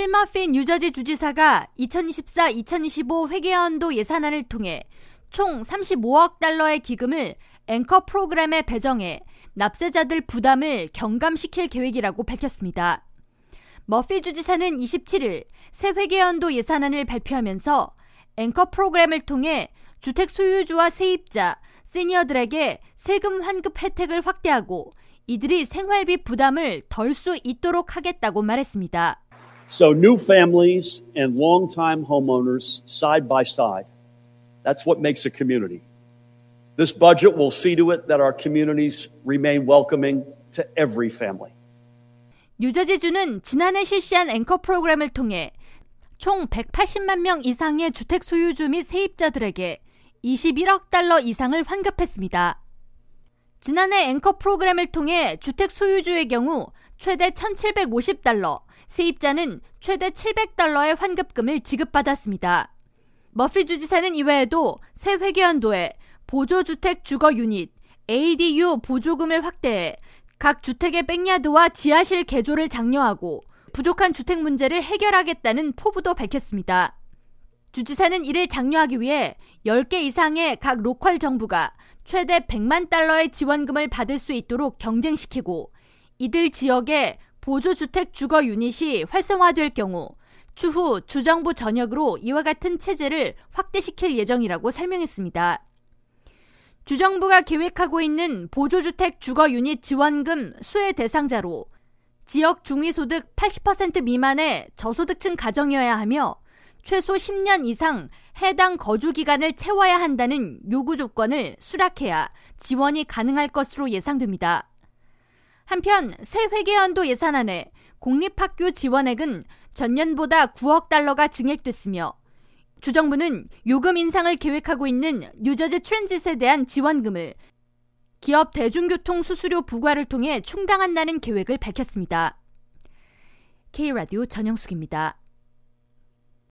필 머피 뉴저지 주지사가 2024-2025 회계연도 예산안을 통해 총 35억 달러의 기금을 앵커 프로그램에 배정해 납세자들 부담을 경감시킬 계획이라고 밝혔습니다. 머피 주지사는 27일 새 회계연도 예산안을 발표하면서 앵커 프로그램을 통해 주택 소유주와 세입자, 시니어들에게 세금 환급 혜택을 확대하고 이들이 생활비 부담을 덜 수 있도록 하겠다고 말했습니다. So new families and long-time homeowners side by side. That's what makes a community. This budget will see to it that our communities remain welcoming to every family. 뉴저지주는 지난해 실시한 앵커 프로그램을 통해 총 180만 명 이상의 주택 소유주 및 세입자들에게 21억 달러 이상을 환급했습니다. 지난해 앵커 프로그램을 통해 주택 소유주의 경우 최대 1,750달러, 세입자는 최대 700달러의 환급금을 지급받았습니다. 머피 주지사는 이외에도 새 회계연도에 보조주택 주거 유닛, ADU 보조금을 확대해 각 주택의 백야드와 지하실 개조를 장려하고 부족한 주택 문제를 해결하겠다는 포부도 밝혔습니다. 주지사는 이를 장려하기 위해 10개 이상의 각 local 정부가 최대 100만 달러의 지원금을 받을 수 있도록 경쟁시키고 이들 지역에 보조주택 주거 유닛이 활성화될 경우 추후 주정부 전역으로 이와 같은 체제를 확대시킬 예정이라고 설명했습니다. 주정부가 계획하고 있는 보조주택 주거 유닛 지원금 수혜 대상자로 지역 중위소득 80% 미만의 저소득층 가정이어야 하며 최소 10년 이상 해당 거주 기간을 채워야 한다는 요구 조건을 수락해야 지원이 가능할 것으로 예상됩니다. 한편 새 회계연도 예산안에 공립학교 지원액은 전년보다 9억 달러가 증액됐으며 주정부는 요금 인상을 계획하고 있는 뉴저지 트랜짓에 대한 지원금을 기업 대중교통 수수료 부과를 통해 충당한다는 계획을 밝혔습니다. K라디오 전영숙입니다.